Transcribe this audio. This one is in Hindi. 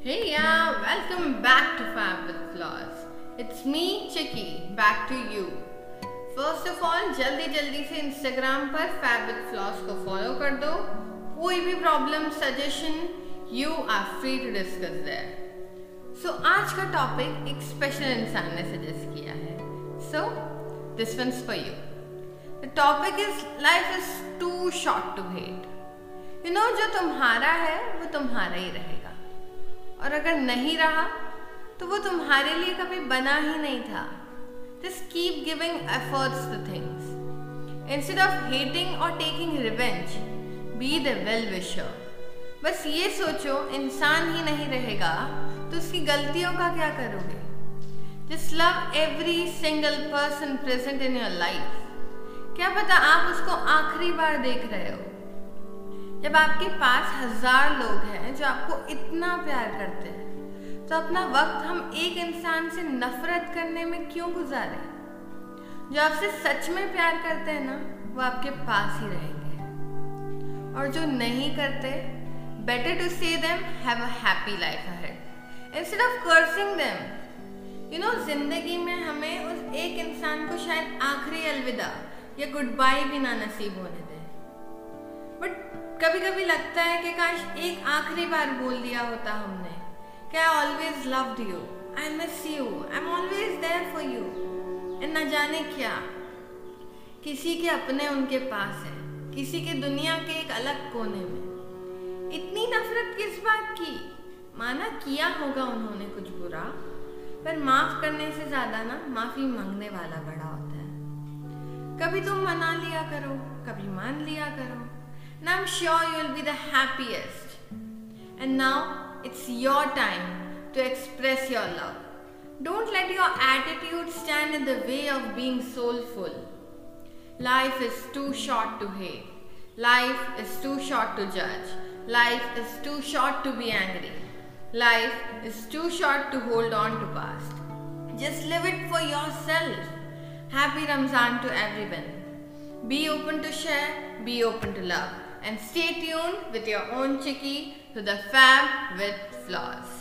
Hey, yeah, welcome back to Fab with Flaws. It's me, Chicky, back to you. First of all, जल्दी जल्दी से Instagram पर Fab with Flaws को follow कर दो। कोई भी problem suggestion you are free to discuss there so आज का टॉपिक एक स्पेशल इंसान ने सजेस्ट किया है। So this one's for you the topic is life is too short to hate you know जो तुम्हारा है वो तुम्हारा ही रहेगा। और अगर नहीं रहा तो वो तुम्हारे लिए कभी बना ही नहीं था। Just keep giving efforts to things instead of hating और taking revenge be the well wisher बस ये सोचो, इंसान ही नहीं रहेगा तो उसकी गलतियों का क्या करोगे? Just love every single person present in your life क्या पता आप उसको आखिरी बार देख रहे हो? जब आपके पास हज़ार लोग हैं जो आपको इतना प्यार करते हैं तो अपना वक्त हम एक इंसान से नफरत करने में क्यों गुजारे? जो आपसे सच में प्यार करते हैं ना, वो आपके पास ही रहेंगे। और जो नहीं करते better to see them have a happy life ahead instead of cursing them you know ज़िंदगी में हमें उस एक इंसान को शायद आखिरी अलविदा या गुड बाय भी ना नसीब होने दें। कभी कभी लगता है कि काश एक आखिरी बार बोल दिया होता हमने कि I always loved you I miss you I am always there for you and न जाने क्या, किसी के अपने उनके पास है, किसी के दुनिया के एक अलग कोने में। इतनी नफरत किस बात की? माना किया होगा उन्होंने कुछ बुरा, पर माफ़ करने से ज़्यादा ना माफ़ी मांगने वाला बड़ा होता है। कभी तुम मना लिया करो, कभी मान लिया करो। And I'm sure you'll be the happiest. And now it's your time to express your love. Don't let your attitude stand in the way of being soulful. Life is too short to hate. Life is too short to judge. Life is too short to be angry. Life is too short to hold on to past. Just live it for yourself. Happy Ramzan to everyone. Be open to share, be open to love and stay tuned with your own Chicky to the Fab with Flaws.